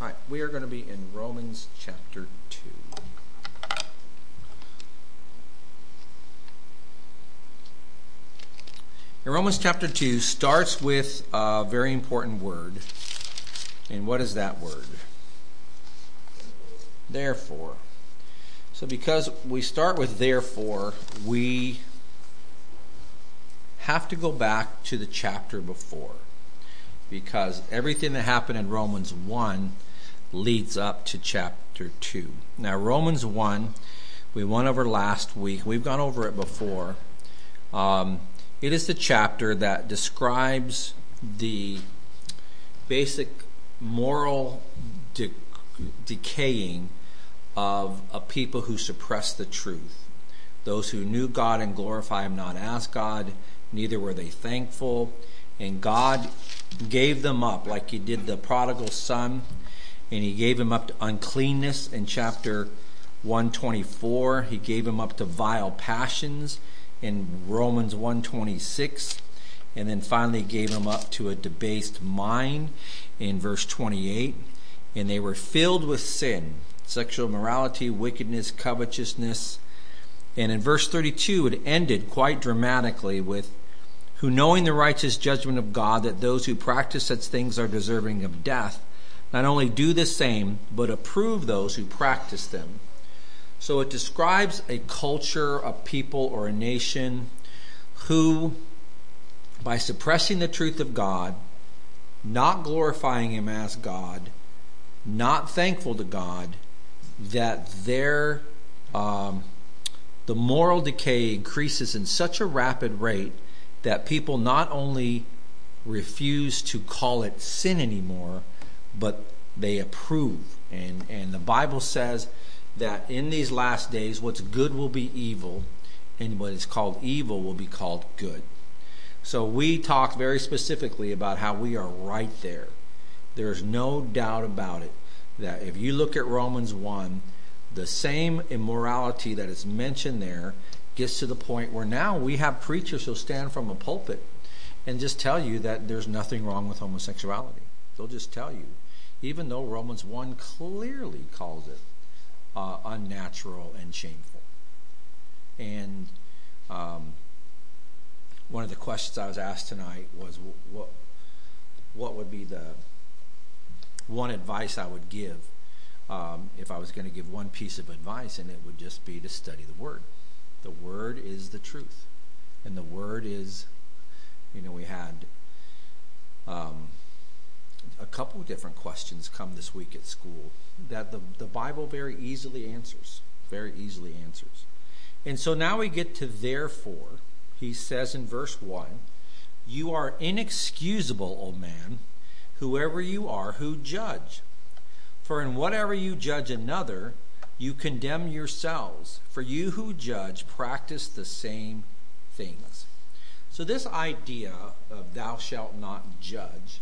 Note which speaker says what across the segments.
Speaker 1: All right, we are going to be in Romans chapter 2. In Romans chapter 2 starts with a very important word. And what is that word? Therefore. So, because we start with therefore, we have to go back to the chapter before. Because everything that happened in Romans 1 leads up to chapter 2. Now, Romans 1, we went over last week. We've gone over it before. Um, it is the chapter that describes the basic moral de- decaying of a people who suppress the truth. Those who knew God and glorify Him not as God, neither were they thankful. And God gave them up like He did the prodigal son and he gave him up to uncleanness in chapter 124 he gave him up to vile passions in romans 126 and then finally gave him up to a debased mind in verse 28 and they were filled with sin sexual immorality wickedness covetousness. And in verse 32 it ended quite dramatically with who knowing the righteous judgment of god that those who practice such things are deserving of death not only do the same, but approve those who practice them. So it describes a culture, a people, or a nation who, by suppressing the truth of God, not glorifying Him as God, not thankful to God, that their um, the moral decay increases in such a rapid rate that people not only refuse to call it sin anymore, but they approve. And, and the Bible says that in these last days, what's good will be evil, and what is called evil will be called good. So we talked very specifically about how we are right there. There's no doubt about it that if you look at Romans 1, the same immorality that is mentioned there gets to the point where now we have preachers who'll stand from a pulpit and just tell you that there's nothing wrong with homosexuality. They'll just tell you, even though Romans 1 clearly calls it uh, unnatural and shameful. And um, one of the questions I was asked tonight was what, what would be the one advice I would give um, if I was going to give one piece of advice, and it would just be to study the Word. The Word is the truth. And the Word is, you know, we had. Um, a couple different questions come this week at school that the, the Bible very easily answers. Very easily answers. And so now we get to therefore. He says in verse 1 You are inexcusable, O man, whoever you are who judge. For in whatever you judge another, you condemn yourselves. For you who judge practice the same things. So, this idea of thou shalt not judge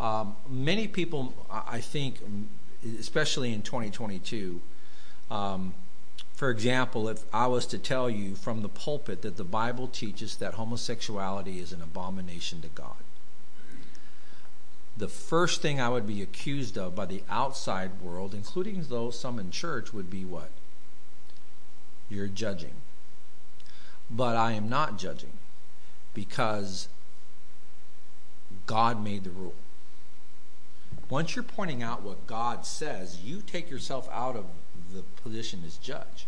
Speaker 1: um, many people, I think, especially in 2022, um, for example, if I was to tell you from the pulpit that the Bible teaches that homosexuality is an abomination to God, the first thing I would be accused of by the outside world, including those some in church, would be what? You're judging. But I am not judging because God made the rule. Once you're pointing out what God says, you take yourself out of the position as judge.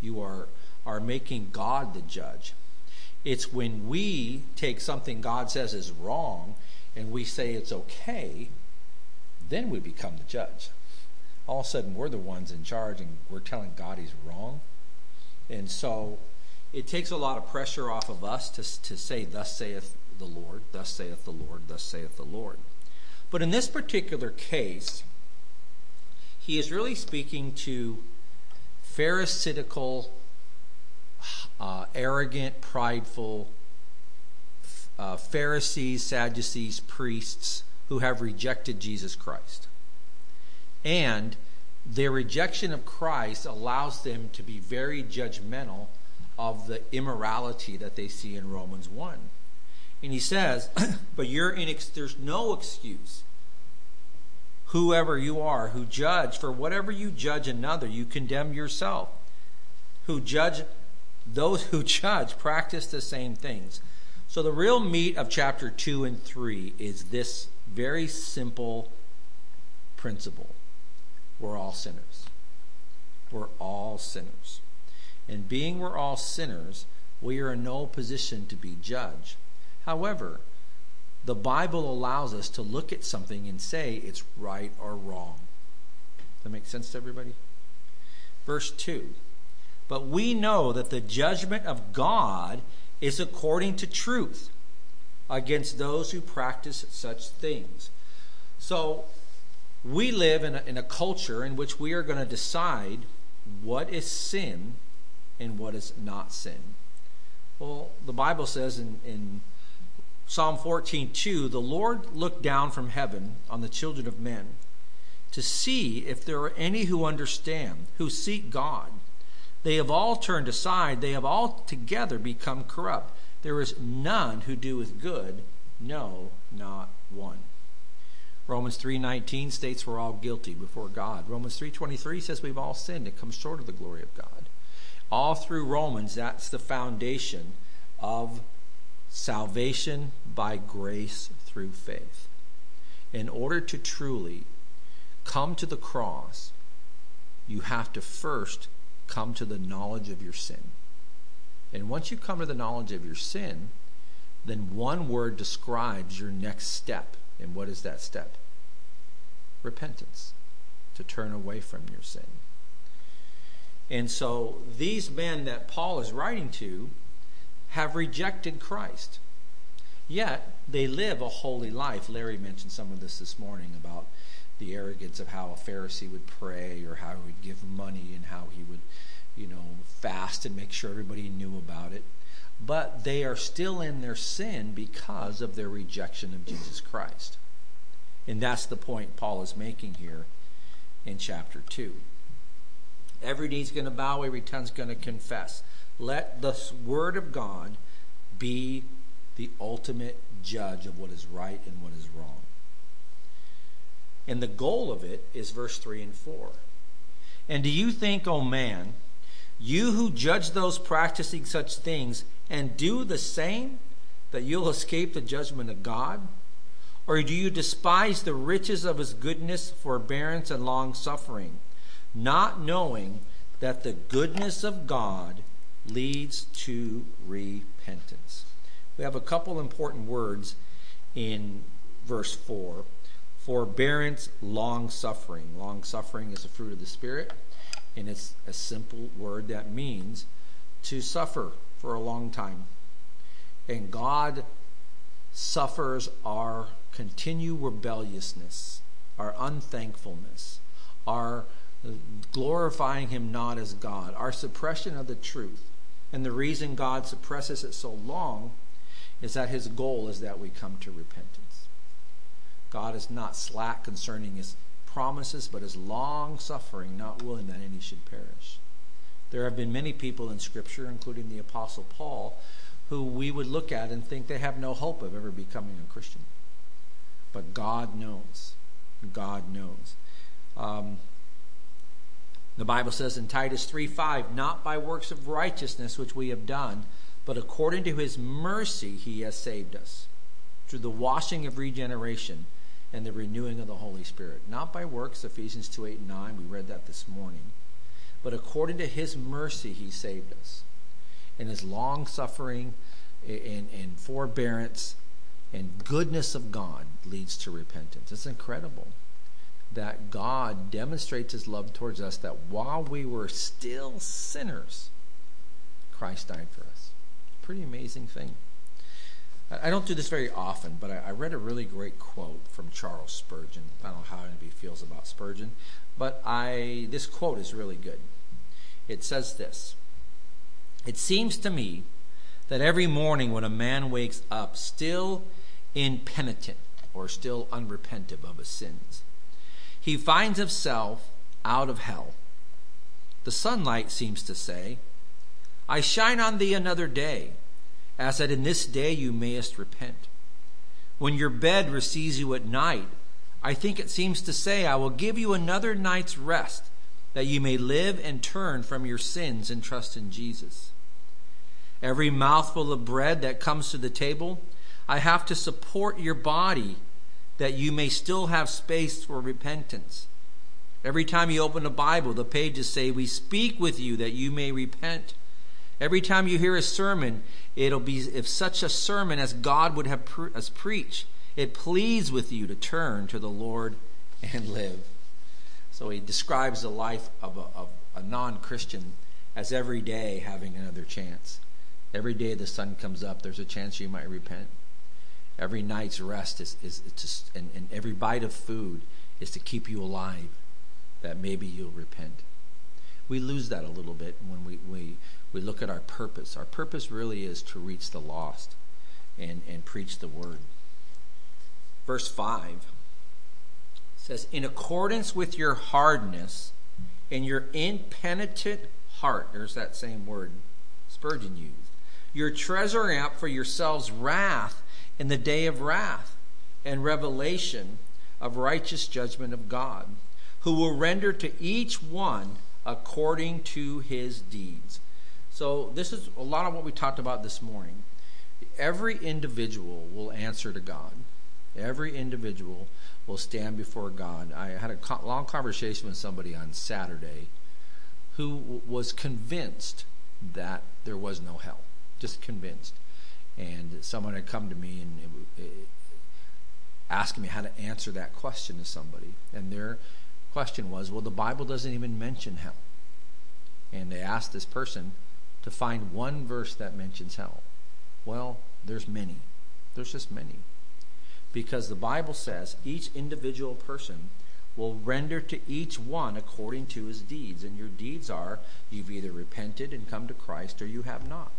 Speaker 1: You are, are making God the judge. It's when we take something God says is wrong and we say it's okay, then we become the judge. All of a sudden, we're the ones in charge and we're telling God he's wrong. And so it takes a lot of pressure off of us to, to say, Thus saith the Lord, thus saith the Lord, thus saith the Lord. But in this particular case, he is really speaking to pharisaical, uh, arrogant, prideful uh, Pharisees, Sadducees, priests who have rejected Jesus Christ. And their rejection of Christ allows them to be very judgmental of the immorality that they see in Romans 1. And he says, but you're in, there's no excuse. whoever you are, who judge, for whatever you judge another, you condemn yourself. Who judge, those who judge practice the same things. So the real meat of chapter 2 and 3 is this very simple principle we're all sinners. We're all sinners. And being we're all sinners, we are in no position to be judged. However, the Bible allows us to look at something and say it's right or wrong. Does that make sense to everybody? Verse 2 But we know that the judgment of God is according to truth against those who practice such things. So, we live in a, in a culture in which we are going to decide what is sin and what is not sin. Well, the Bible says in, in Psalm 14:2, the Lord looked down from heaven on the children of men to see if there are any who understand, who seek God. They have all turned aside, they have all together become corrupt. There is none who doeth good, no, not one. Romans 3:19 states we're all guilty before God. Romans 3:23 says we've all sinned and come short of the glory of God. All through Romans that's the foundation of salvation by grace through faith. In order to truly come to the cross, you have to first come to the knowledge of your sin. And once you come to the knowledge of your sin, then one word describes your next step. And what is that step? Repentance, to turn away from your sin. And so these men that Paul is writing to have rejected Christ. Yet they live a holy life. Larry mentioned some of this this morning about the arrogance of how a Pharisee would pray or how he would give money and how he would, you know, fast and make sure everybody knew about it. But they are still in their sin because of their rejection of Jesus Christ. And that's the point Paul is making here in chapter 2. Every knee's going to bow, every tongue's going to confess. Let the Word of God be the ultimate judge of what is right and what is wrong. And the goal of it is verse 3 and 4. And do you think, O oh man, you who judge those practicing such things and do the same, that you'll escape the judgment of God? Or do you despise the riches of his goodness, forbearance, and long suffering, not knowing that the goodness of God leads to repentance. We have a couple important words in verse 4 forbearance, long suffering. Long suffering is a fruit of the Spirit, and it's a simple word that means to suffer for a long time. And God suffers our continued rebelliousness, our unthankfulness, our glorifying Him not as God, our suppression of the truth. And the reason God suppresses it so long is that his goal is that we come to repentance. God is not slack concerning his promises, but is long suffering, not willing that any should perish. There have been many people in Scripture, including the Apostle Paul, who we would look at and think they have no hope of ever becoming a Christian. But God knows. God knows. Um, the Bible says in Titus 3 5, not by works of righteousness which we have done, but according to his mercy he has saved us, through the washing of regeneration and the renewing of the Holy Spirit. Not by works, Ephesians 2 8 and 9, we read that this morning, but according to his mercy he saved us. And his long suffering and, and forbearance and goodness of God leads to repentance. It's incredible that God demonstrates his love towards us that while we were still sinners, Christ died for us. Pretty amazing thing. I don't do this very often, but I read a really great quote from Charles Spurgeon. I don't know how anybody feels about Spurgeon, but I this quote is really good. It says this It seems to me that every morning when a man wakes up still impenitent or still unrepentive of his sins, he finds himself out of hell. The sunlight seems to say, I shine on thee another day, as that in this day you mayest repent. When your bed receives you at night, I think it seems to say, I will give you another night's rest, that you may live and turn from your sins and trust in Jesus. Every mouthful of bread that comes to the table, I have to support your body that you may still have space for repentance. Every time you open the Bible, the pages say, We speak with you that you may repent. Every time you hear a sermon, it'll be if such a sermon as God would have pre- us preach, it pleads with you to turn to the Lord and live. So he describes the life of a, of a non Christian as every day having another chance. Every day the sun comes up, there's a chance you might repent. Every night's rest is, is to, and, and every bite of food is to keep you alive, that maybe you'll repent. We lose that a little bit when we, we, we look at our purpose. Our purpose really is to reach the lost and, and preach the word. Verse 5 says, In accordance with your hardness and your impenitent heart, there's that same word Spurgeon used your treasure up for yourselves wrath in the day of wrath and revelation of righteous judgment of God, who will render to each one according to his deeds. So, this is a lot of what we talked about this morning. Every individual will answer to God. Every individual will stand before God. I had a long conversation with somebody on Saturday who was convinced that there was no hell just convinced. And someone had come to me and it, it, asking me how to answer that question to somebody. And their question was, well, the Bible doesn't even mention hell. And they asked this person to find one verse that mentions hell. Well, there's many. There's just many. Because the Bible says each individual person will render to each one according to his deeds. And your deeds are you've either repented and come to Christ or you have not.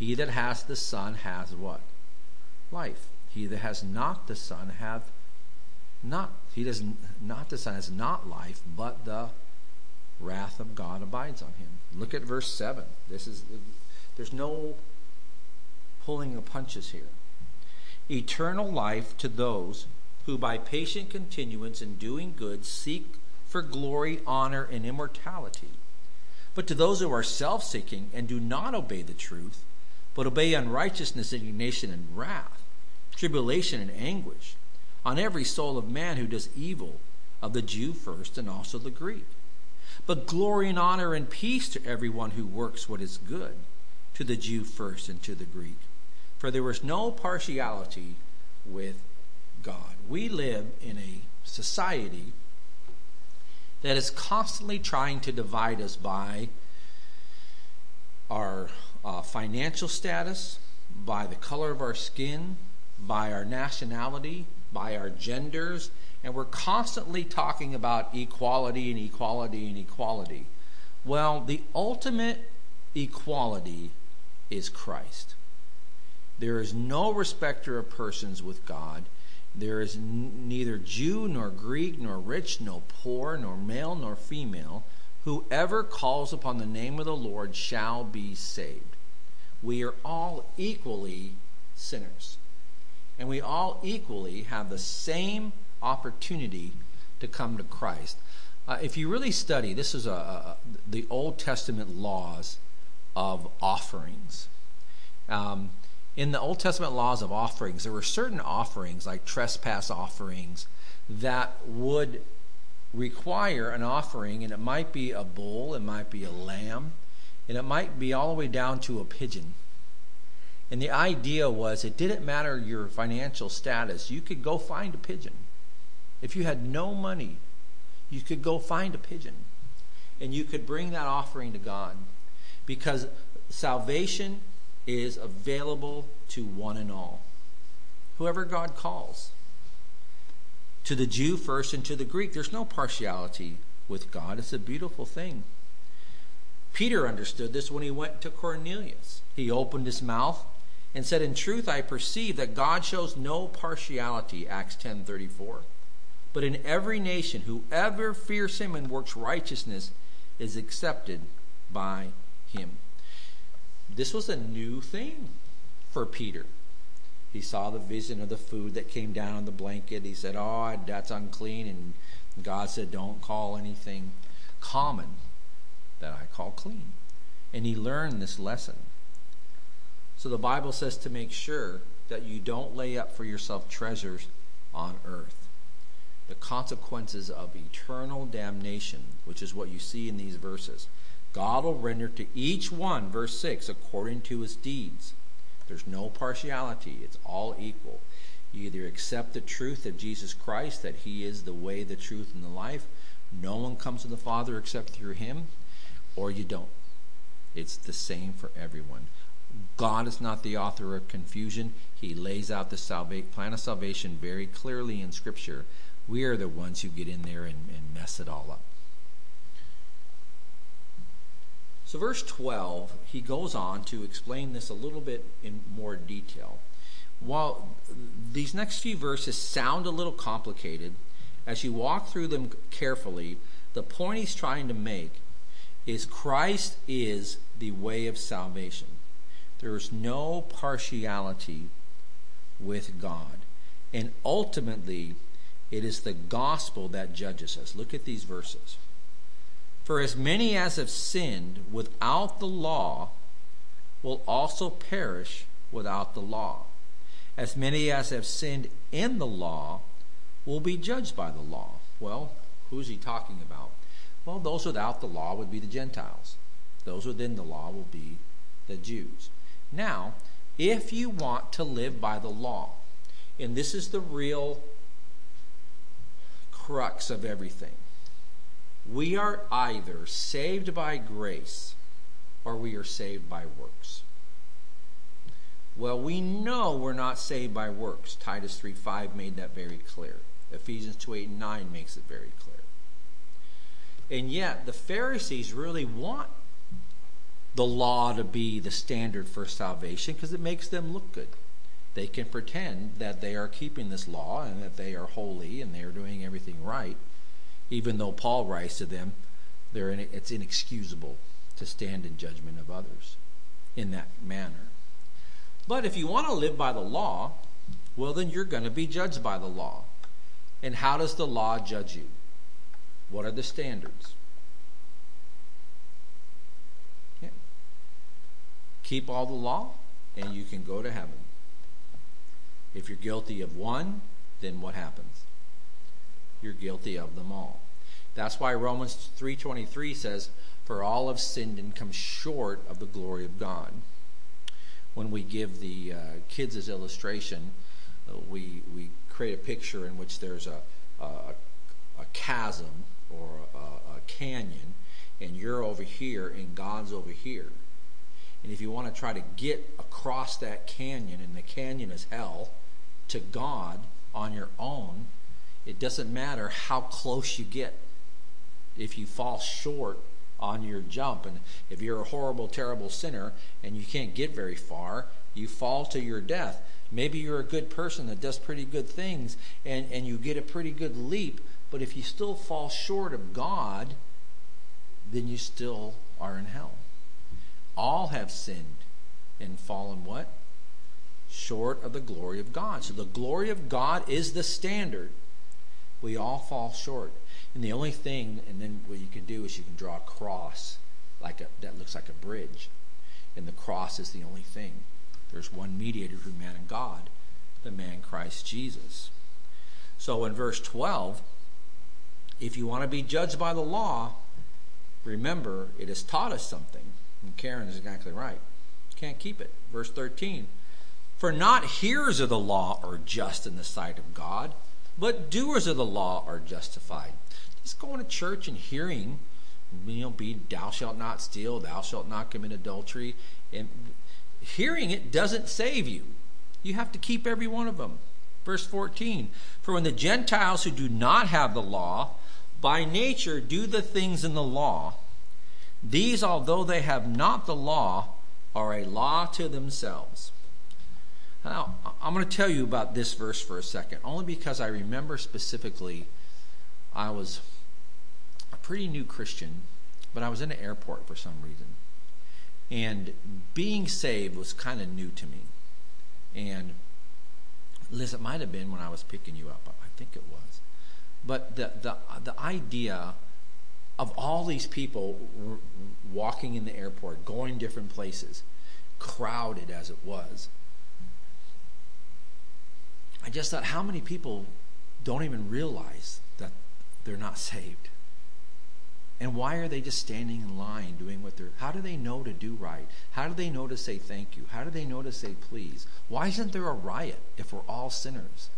Speaker 1: He that has the Son has what? Life. He that has not the Son hath not. He does not the Son has not life, but the wrath of God abides on him. Look at verse seven. This is there's no pulling of punches here. Eternal life to those who by patient continuance in doing good seek for glory, honor, and immortality. But to those who are self seeking and do not obey the truth, but obey unrighteousness, indignation, and wrath, tribulation and anguish on every soul of man who does evil, of the Jew first and also the Greek. But glory and honor and peace to everyone who works what is good, to the Jew first and to the Greek. For there is no partiality with God. We live in a society that is constantly trying to divide us by our uh, financial status, by the color of our skin, by our nationality, by our genders, and we're constantly talking about equality and equality and equality. Well, the ultimate equality is Christ. There is no respecter of persons with God. There is n- neither Jew nor Greek nor rich nor poor nor male nor female. Whoever calls upon the name of the Lord shall be saved we are all equally sinners. And we all equally have the same opportunity to come to Christ. Uh, if you really study, this is a, a, the Old Testament laws of offerings. Um, in the Old Testament laws of offerings, there were certain offerings, like trespass offerings, that would require an offering, and it might be a bull, it might be a lamb, and it might be all the way down to a pigeon. And the idea was it didn't matter your financial status, you could go find a pigeon. If you had no money, you could go find a pigeon and you could bring that offering to God because salvation is available to one and all. Whoever God calls. To the Jew first and to the Greek, there's no partiality with God. It's a beautiful thing. Peter understood this when he went to Cornelius. He opened his mouth and said, In truth, I perceive that God shows no partiality, Acts 10.34. But in every nation, whoever fears him and works righteousness is accepted by him. This was a new thing for Peter. He saw the vision of the food that came down on the blanket. He said, Oh, that's unclean. And God said, Don't call anything common that I call clean. And he learned this lesson. So the Bible says to make sure that you don't lay up for yourself treasures on earth. The consequences of eternal damnation, which is what you see in these verses. God will render to each one, verse 6, according to his deeds. There's no partiality, it's all equal. You either accept the truth of Jesus Christ, that he is the way, the truth, and the life. No one comes to the Father except through him, or you don't. It's the same for everyone. God is not the author of confusion. He lays out the salva- plan of salvation very clearly in Scripture. We are the ones who get in there and, and mess it all up. So, verse 12, he goes on to explain this a little bit in more detail. While these next few verses sound a little complicated, as you walk through them carefully, the point he's trying to make is Christ is the way of salvation. There is no partiality with God. And ultimately, it is the gospel that judges us. Look at these verses. For as many as have sinned without the law will also perish without the law. As many as have sinned in the law will be judged by the law. Well, who's he talking about? Well, those without the law would be the Gentiles. Those within the law will be the Jews. Now, if you want to live by the law, and this is the real crux of everything, we are either saved by grace or we are saved by works. Well, we know we're not saved by works. Titus 3 5 made that very clear. Ephesians 2 8 and 9 makes it very clear. And yet, the Pharisees really want the law to be the standard for salvation because it makes them look good. They can pretend that they are keeping this law and that they are holy and they are doing everything right even though Paul writes to them, in, it's inexcusable to stand in judgment of others in that manner. But if you want to live by the law, well, then you're going to be judged by the law. And how does the law judge you? What are the standards? Yeah. Keep all the law, and you can go to heaven. If you're guilty of one, then what happens? You're guilty of them all. That's why Romans 3:23 says, "For all have sinned and come short of the glory of God." When we give the uh, kids as illustration, uh, we we create a picture in which there's a a, a chasm or a, a canyon, and you're over here and God's over here. And if you want to try to get across that canyon, and the canyon is hell, to God on your own, it doesn't matter how close you get. If you fall short on your jump, and if you're a horrible, terrible sinner and you can't get very far, you fall to your death. Maybe you're a good person that does pretty good things and, and you get a pretty good leap, but if you still fall short of God, then you still are in hell. All have sinned and fallen what? Short of the glory of God. So the glory of God is the standard. We all fall short. And the only thing, and then what you can do is you can draw a cross like a, that looks like a bridge. And the cross is the only thing. There's one mediator between man and God, the man Christ Jesus. So in verse 12, if you want to be judged by the law, remember it has taught us something. And Karen is exactly right. Can't keep it. Verse 13. For not hearers of the law are just in the sight of God but doers of the law are justified. Just going to church and hearing, you know, be thou shalt not steal, thou shalt not commit adultery, and hearing it doesn't save you. You have to keep every one of them. Verse 14 For when the Gentiles who do not have the law, by nature do the things in the law, these, although they have not the law, are a law to themselves. Now, I'm going to tell you about this verse for a second, only because I remember specifically I was a pretty new Christian, but I was in an airport for some reason. And being saved was kind of new to me. And Liz, it might have been when I was picking you up. I think it was. But the, the, the idea of all these people walking in the airport, going different places, crowded as it was, I just thought, how many people don't even realize that they're not saved? And why are they just standing in line doing what they're how do they know to do right? How do they know to say thank you? How do they know to say please? Why isn't there a riot if we're all sinners?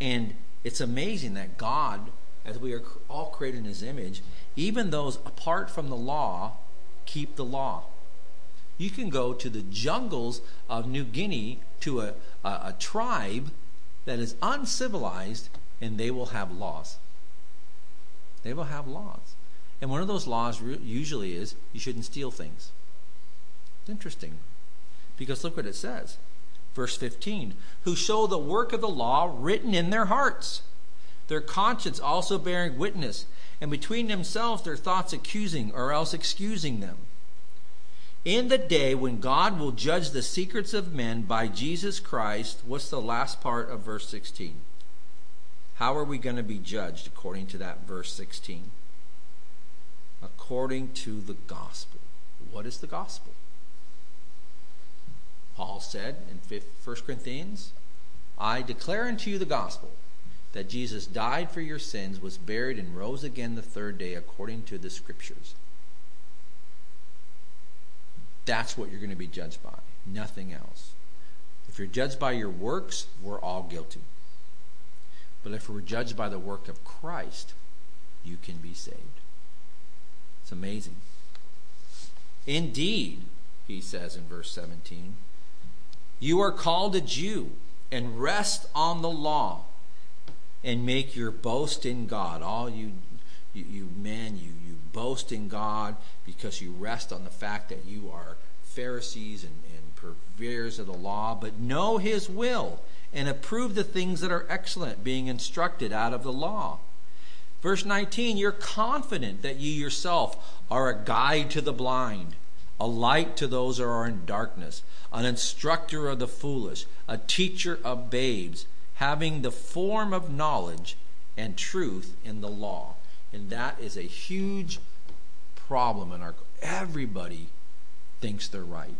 Speaker 1: And it's amazing that God, as we are all created in his image, even those apart from the law keep the law. You can go to the jungles of New Guinea to a, a, a tribe that is uncivilized and they will have laws. They will have laws. And one of those laws usually is you shouldn't steal things. It's interesting because look what it says. Verse 15 Who show the work of the law written in their hearts, their conscience also bearing witness, and between themselves their thoughts accusing or else excusing them. In the day when God will judge the secrets of men by Jesus Christ, what's the last part of verse 16? How are we going to be judged according to that verse 16? according to the gospel. What is the gospel? Paul said in 1 Corinthians, I declare unto you the gospel that Jesus died for your sins, was buried, and rose again the third day according to the scriptures. That's what you're going to be judged by, nothing else. If you're judged by your works, we're all guilty. But if we're judged by the work of Christ, you can be saved. It's amazing. Indeed, he says in verse 17, you are called a Jew and rest on the law and make your boast in God. All you, you, you men, you, boast in God because you rest on the fact that you are Pharisees and, and purveyors of the law, but know his will and approve the things that are excellent, being instructed out of the law. Verse 19, you're confident that you yourself are a guide to the blind, a light to those who are in darkness, an instructor of the foolish, a teacher of babes, having the form of knowledge and truth in the law. And that is a huge problem in our everybody thinks they're right.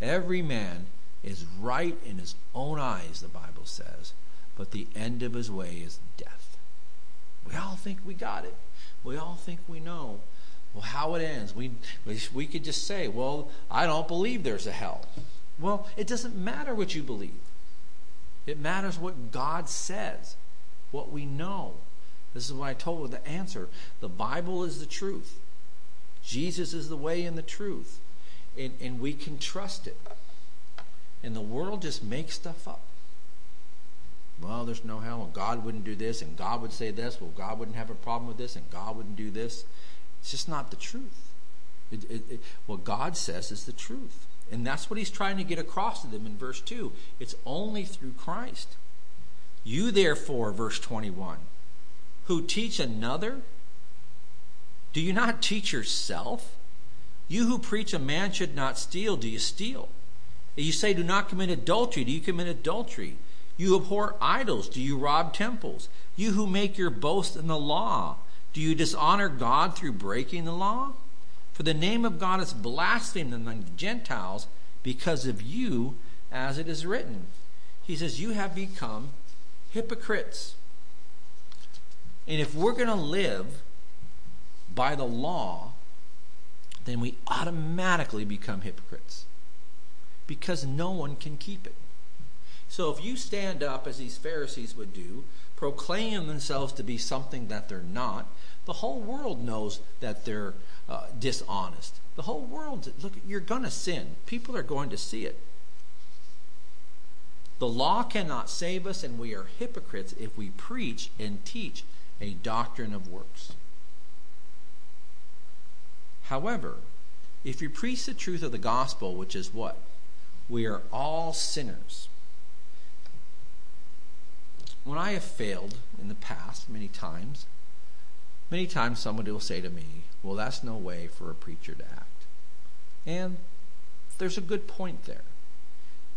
Speaker 1: Every man is right in his own eyes, the Bible says, but the end of his way is death. We all think we got it. We all think we know. Well, how it ends. We, we, we could just say, well, I don't believe there's a hell. Well, it doesn't matter what you believe. It matters what God says, what we know. This is what I told the answer. The Bible is the truth. Jesus is the way and the truth. And, and we can trust it. And the world just makes stuff up well, there's no hell, and God wouldn't do this, and God would say this, well, God wouldn't have a problem with this, and God wouldn't do this. It's just not the truth. It, it, it, what God says is the truth. And that's what he's trying to get across to them in verse 2. It's only through Christ. You, therefore, verse 21, who teach another, do you not teach yourself? You who preach a man should not steal, do you steal? You say, do not commit adultery, do you commit adultery? You abhor idols. Do you rob temples? You who make your boast in the law, do you dishonor God through breaking the law? For the name of God is blasphemed among the Gentiles because of you, as it is written. He says, You have become hypocrites. And if we're going to live by the law, then we automatically become hypocrites because no one can keep it. So if you stand up, as these Pharisees would do, proclaim themselves to be something that they're not, the whole world knows that they're uh, dishonest. The whole world, look, you're going to sin. People are going to see it. The law cannot save us, and we are hypocrites if we preach and teach a doctrine of works. However, if you preach the truth of the gospel, which is what? We are all sinners when I have failed in the past many times, many times somebody will say to me, Well, that's no way for a preacher to act. And there's a good point there.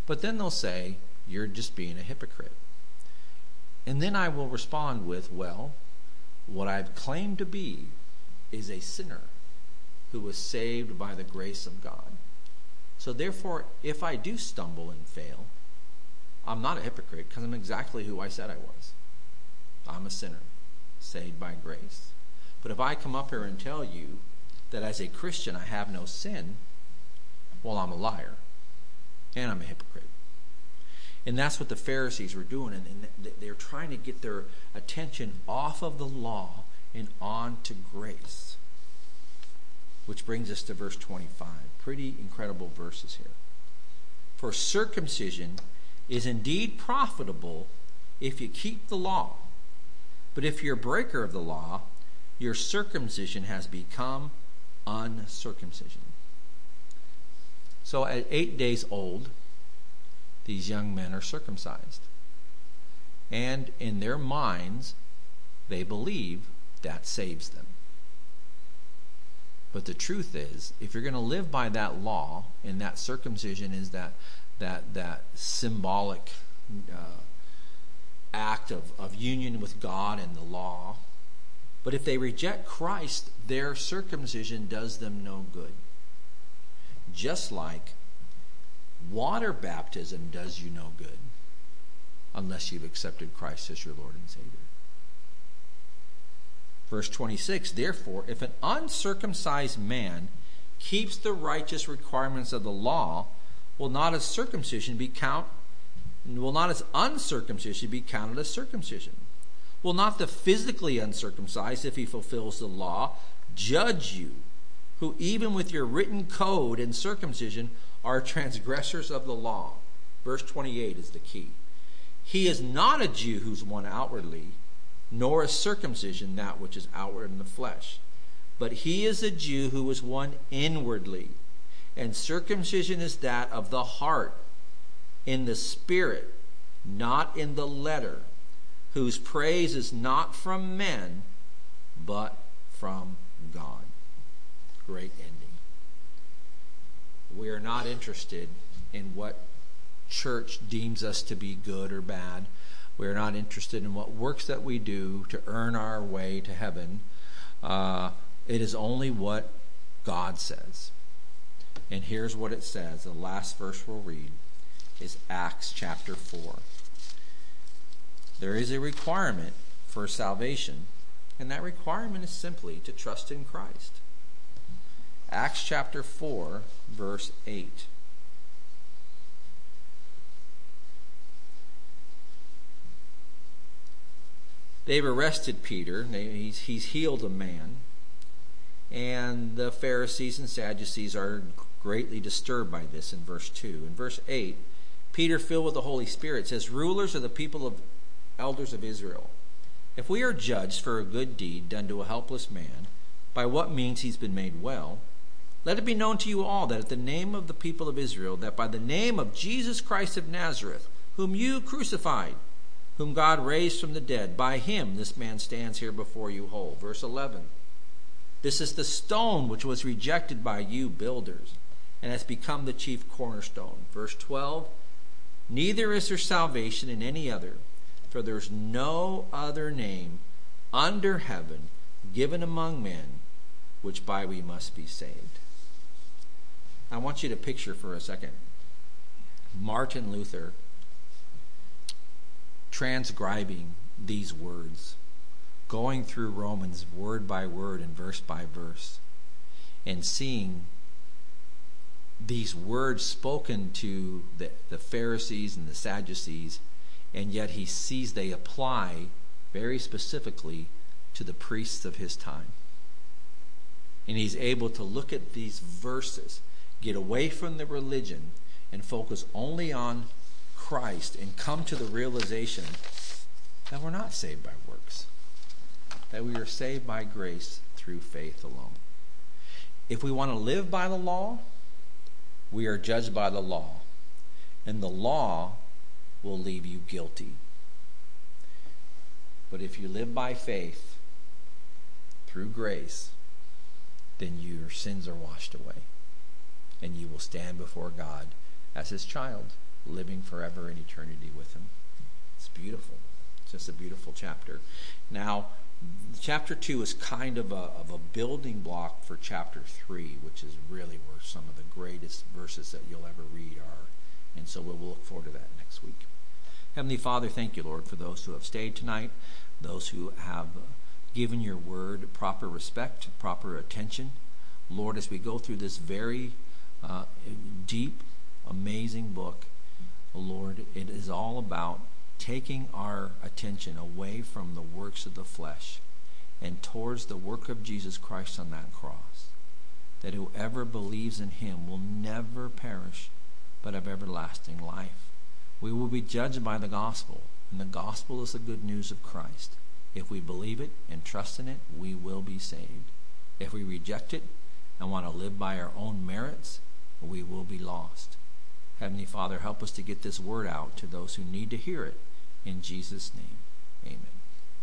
Speaker 1: But then they'll say, you're just being a hypocrite. And then I will respond with, well, what I've claimed to be is a sinner who was saved by the grace of God. So therefore, if I do stumble and fail, I'm not a hypocrite because I'm exactly who I said I was. I'm a sinner, saved by grace. But if I come up here and tell you that as a Christian I have no sin, well, I'm a liar and I'm a hypocrite. And that's what the Pharisees were doing. And they're trying to get their attention off of the law and on to grace. Which brings us to verse 25. Pretty incredible verses here. For circumcision is indeed profitable if you keep the law. But if you're a breaker of the law, your circumcision has become uncircumcision. So at eight days old, these young men are circumcised. And in their minds, they believe that saves them. But the truth is, if you're going to live by that law, and that circumcision is that that that symbolic uh, act of, of union with God and the law, but if they reject Christ, their circumcision does them no good. Just like water baptism does you no good unless you've accepted Christ as your Lord and Savior. Verse 26 Therefore, if an uncircumcised man keeps the righteous requirements of the law, will not as circumcision be count will not as uncircumcision be counted as circumcision? Will not the physically uncircumcised, if he fulfills the law, judge you, who even with your written code and circumcision are transgressors of the law? Verse 28 is the key. He is not a Jew who's one outwardly, nor is circumcision that which is outward in the flesh. But he is a Jew who is one inwardly, and circumcision is that of the heart, in the spirit, not in the letter, whose praise is not from men, but from God. Great ending. We are not interested in what church deems us to be good or bad. We are not interested in what works that we do to earn our way to heaven. Uh, it is only what God says. And here's what it says. The last verse we'll read is Acts chapter 4. There is a requirement for salvation, and that requirement is simply to trust in Christ. Acts chapter 4, verse 8. They've arrested Peter. He's, he's healed a man. And the Pharisees and Sadducees are greatly disturbed by this in verse 2. In verse 8, Peter, filled with the Holy Spirit, says, Rulers of the people of elders of Israel, if we are judged for a good deed done to a helpless man, by what means he's been made well, let it be known to you all that at the name of the people of Israel, that by the name of Jesus Christ of Nazareth, whom you crucified, whom God raised from the dead. By him this man stands here before you whole. Verse 11. This is the stone which was rejected by you builders, and has become the chief cornerstone. Verse 12. Neither is there salvation in any other, for there is no other name under heaven given among men which by we must be saved. I want you to picture for a second Martin Luther transcribing these words, going through Romans word by word and verse by verse, and seeing these words spoken to the, the Pharisees and the Sadducees, and yet he sees they apply very specifically to the priests of his time. And he's able to look at these verses, get away from the religion, and focus only on Christ and come to the realization that we're not saved by works, that we are saved by grace through faith alone. If we want to live by the law, we are judged by the law, and the law will leave you guilty. But if you live by faith through grace, then your sins are washed away, and you will stand before God as his child living forever in eternity with Him. It's beautiful. It's just a beautiful chapter. Now, chapter 2 is kind of a, of a building block for chapter 3, which is really where some of the greatest verses that you'll ever read are. And so we'll look forward to that next week. Heavenly Father, thank you, Lord, for those who have stayed tonight, those who have given your word proper respect, proper attention. Lord, as we go through this very uh, deep, amazing book, Lord, it is all about taking our attention away from the works of the flesh and towards the work of Jesus Christ on that cross. That whoever believes in him will never perish, but have everlasting life. We will be judged by the gospel, and the gospel is the good news of Christ. If we believe it and trust in it, we will be saved. If we reject it and want to live by our own merits, we will be lost. Heavenly Father, help us to get this word out to those who need to hear it. In Jesus' name, amen.